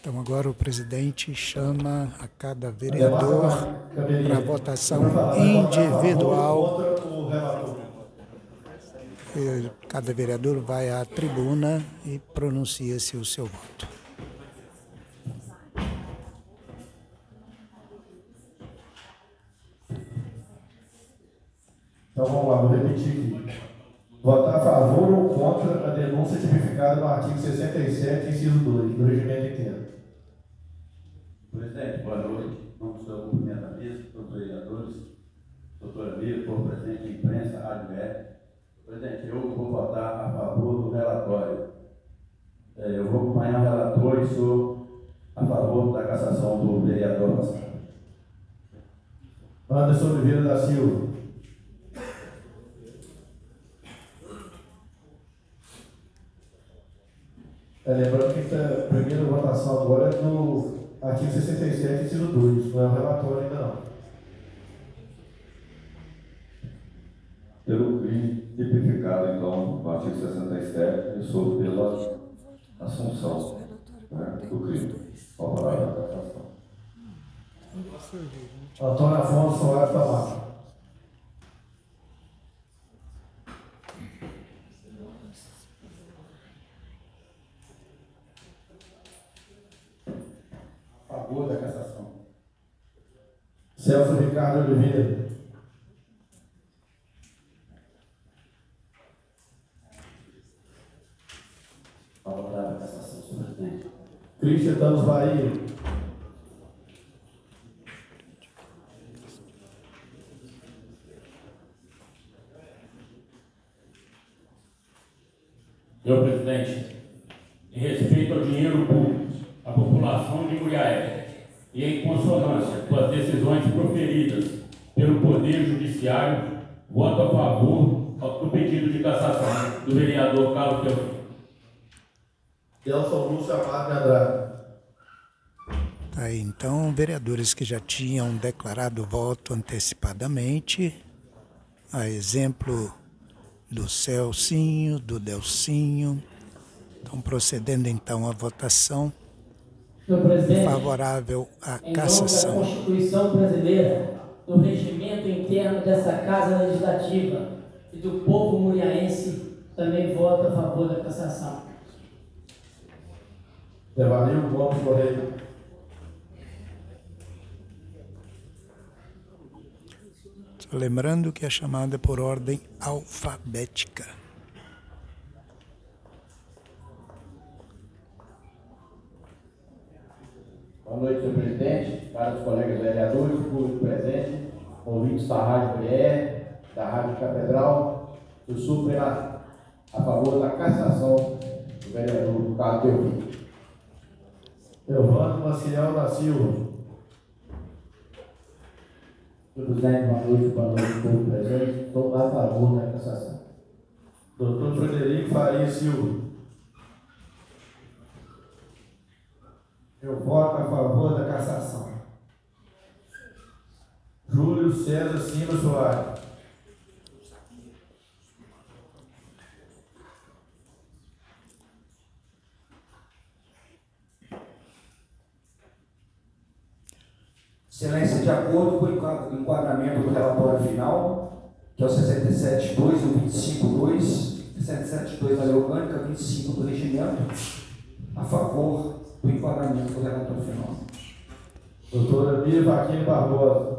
Então agora o presidente chama a cada vereador para votação individual. Cada vereador vai à tribuna e pronuncia-se o seu voto. Então vamos lá, vou repetir aqui. Favor ou contra a denúncia tipificada no artigo 67, inciso 2, do regimento interno. Presidente, boa noite. Vamos dar cumprimento à mesa, todos os vereadores, doutora Mira, por presidente, imprensa, rádio. Presidente, eu vou votar a favor do relatório. É, eu vou acompanhar o relator e sou a favor da cassação do vereador Pascal. Anderson Oliveira da Silva. É, lembrando que a primeira votação agora é no artigo 67, inciso 2, não é o relatório ainda não. Pelo crime tipificado, então, no artigo 67, eu sou pela assunção né, do crime. Favorável à cassação. Antônio Afonso Soares Tamayo. A favor da cassação. Celso Ricardo Oliveira. Favorável à cassação, senhor presidente. Cristian Danos Bahia. Senhor presidente, em respeito ao dinheiro público, à população de Muriaé e em consonância com as decisões proferidas pelo Poder Judiciário, voto a favor do pedido de cassação do vereador Carlos Teofilo. Delson Lúcio Amado de Andrade. Aí, então, vereadores que já tinham declarado voto antecipadamente, a exemplo do Celcinho, do Delcinho, estão procedendo então à votação favorável à em nome cassação. da Constituição brasileira, do regimento interno dessa Casa Legislativa e do povo muriaense, também voto a favor da cassação. Evanil Gomes Correia. Lembrando que é chamada por ordem alfabética. Boa noite, senhor presidente, caros colegas vereadores, público presente, ouvintes da Rádio BR, da Rádio Catedral. Eu sou pela, a favor da cassação do vereador Carlos Teofilo. Evandro Maciel da Silva. Senhor presidente, boa noite, boa noite, público presente. Estou a favor da cassação. Doutor Frederico Faria Silva. Eu voto a favor da cassação. Júlio César Silva Soares. Excelência, de acordo com o enquad- enquadramento do relatório final, que é o 67.2 e o 25.2, 67.2 da lei orgânica, 25 do regimento, a favor do enquadramento do relatório final. Doutora Bia Vaquinho Barbosa.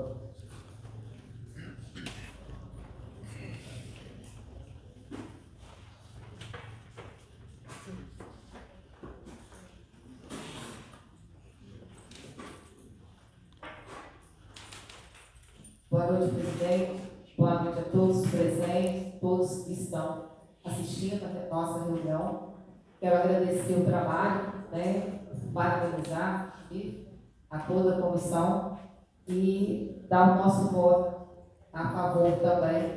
Boa noite, presidente. Boa noite a todos os presentes, todos que estão assistindo a nossa reunião. Quero agradecer o trabalho, né, parabenizar e a toda a comissão e dar o nosso voto a favor também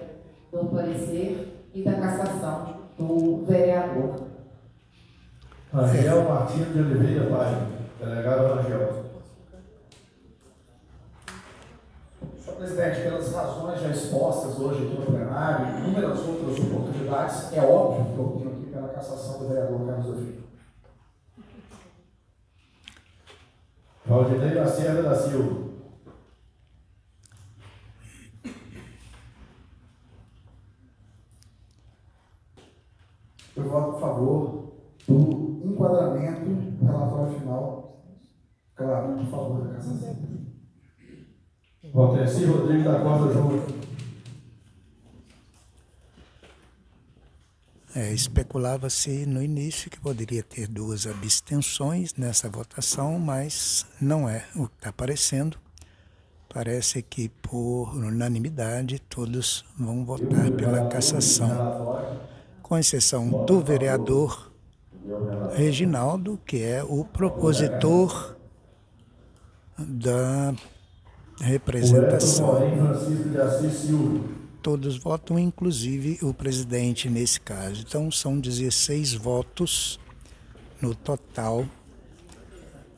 do parecer e da cassação do vereador. Angel Martins de Oliveira Pai. Delegado Angel. Presidente, pelas razões já expostas hoje aqui no plenário e inúmeras outras oportunidades, é óbvio que eu opino aqui pela cassação do vereador Carlos Ovidio. Valdinei Lacerda da Silva. Eu voto a favor do enquadramento do relatório final. Claro, a favor da cassação. Valtenci Rodrigues da Costa Júnior. É, Especulava-se no início que poderia ter duas abstenções nessa votação, mas não é o que está aparecendo. Parece que, por unanimidade, todos vão votar pela cassação, com exceção do vereador Reginaldo, que é o propositor da representação. Todos votam, inclusive o presidente nesse caso. Então são 16 votos no total.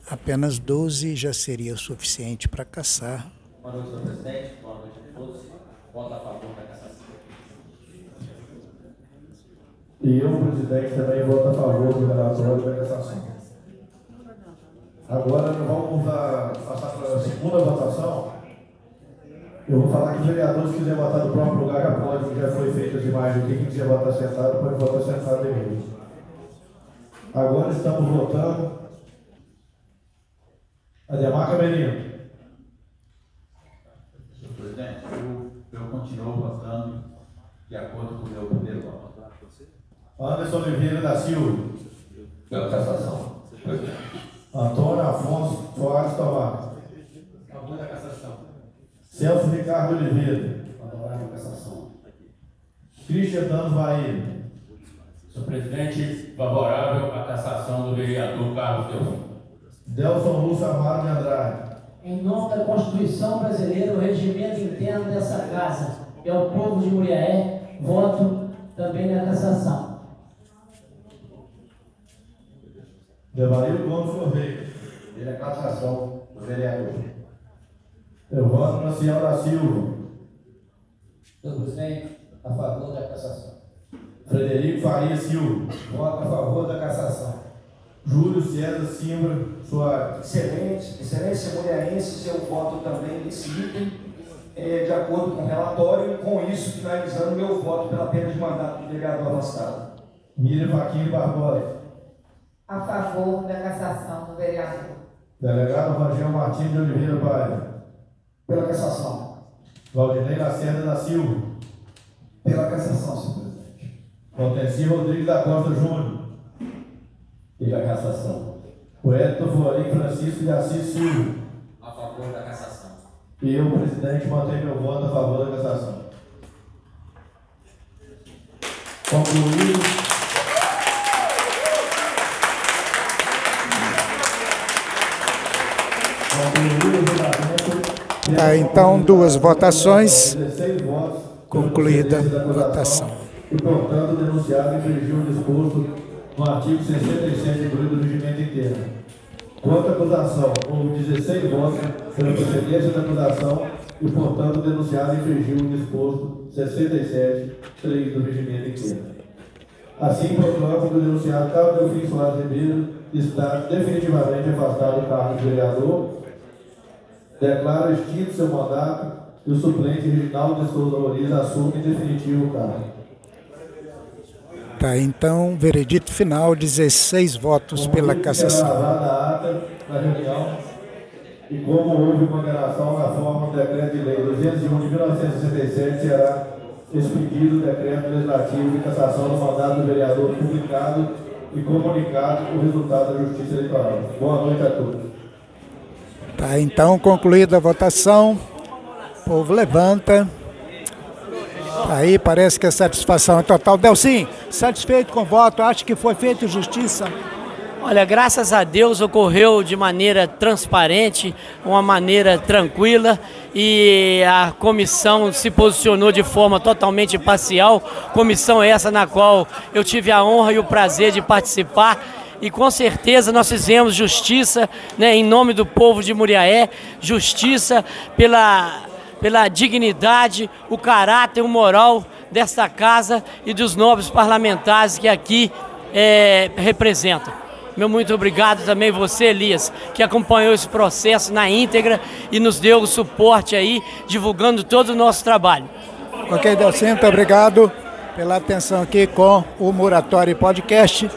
Apenas 12 já seria o suficiente para caçar. Boa noite, senhor presidente. Boa noite a todos. Voto a favor da cassação. E eu, presidente, também voto a favor do relatório da cassação. Agora vamos a, passar para a segunda votação. Eu vou falar que os vereadores que quiserem votar no próprio lugar já pode, que já foi feita as imagens aqui. Quem quiser votar sentado, pode votar sentado mesmo. Agora estamos votando. Ademar Camerino. Senhor presidente, eu, eu continuo votando de acordo com o meu primeiro voto. Anderson Oliveira da Silva. Pela cassação. Antônio Afonso Soares Tomás. Favor da cassação. Celso Ricardo Oliveira. Favorável à cassação. Christian Danos Bahia. Senhor presidente, favorável à cassação do vereador Carlos Delfim. Delson Lúcio Amaro de Andrade. Em nome da Constituição Brasileira, o regimento interno dessa casa e ao povo de Muriaé, voto também na cassação. Devarildo Gomes Correia. Pela cassação do vereador. Eu voto no Ciel da Silva. Senhor presidente, a favor da cassação. Frederico Faria Silva. Voto a favor da cassação. Júlio César Simbra Soares. Excelente, excelência mulherense, eu voto também nesse item, é, de acordo com o relatório, e com isso finalizando meu voto pela pena de mandato do vereador afastado. Miriam Faquinho Barbosa. A favor da cassação do vereador. Delegado Rangel Martins de Oliveira Paiva. Pela cassação. Valdinei Lacerda da Silva. Pela cassação, senhor presidente. Valtenci Rodrigues da Costa Júnior. Pela cassação. O Edson Florim Francisco de Assis Silva. A favor da cassação. E eu, presidente, mantenho meu voto a favor da cassação. Concluído. Concluído Tá, então, duas votações. 16 votos. Concluída a votação. E, portanto, o denunciado infringiu o disposto no artigo 67 do regimento interno. Quanto à acusação, houve 16 votos pela procedência da acusação e, portanto, o denunciado infringiu o disposto 67 3 do regimento interno. Assim, proclamo que o denunciado Carlos Delfim Soares Ribeiro está definitivamente afastado do cargo de vereador, declara extinto seu mandato e o suplente Reginaldo de Souza Loriz assume definitivo o cargo. Tá, então, veredito final, 16 votos pela cassação. Gravada a ata da reunião e como houve condenação na forma do decreto de lei 201 de 1967, será expedido o decreto legislativo de cassação do mandato do vereador publicado e comunicado o resultado da Justiça Eleitoral. Boa noite a todos. Tá, então, concluída a votação, o povo levanta. Tá Aí parece que a satisfação é total. Delcim, satisfeito com o voto, acho que foi feita justiça. Olha, graças a Deus ocorreu de maneira transparente, uma maneira tranquila e a comissão se posicionou de forma totalmente imparcial. Comissão essa na qual eu tive a honra e o prazer de participar. E com certeza nós fizemos justiça né, em nome do povo de Muriaé, justiça pela pela dignidade, o caráter, o moral desta casa e dos nobres parlamentares que aqui é, representam. Meu muito obrigado também você, Elias, que acompanhou esse processo na íntegra e nos deu o suporte aí, divulgando todo o nosso trabalho. Ok, Delcinho, muito obrigado pela atenção aqui com o Muratório Podcast.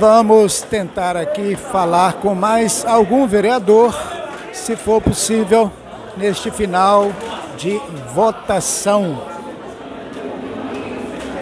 Vamos tentar aqui falar com mais algum vereador, se for possível, neste final de votação.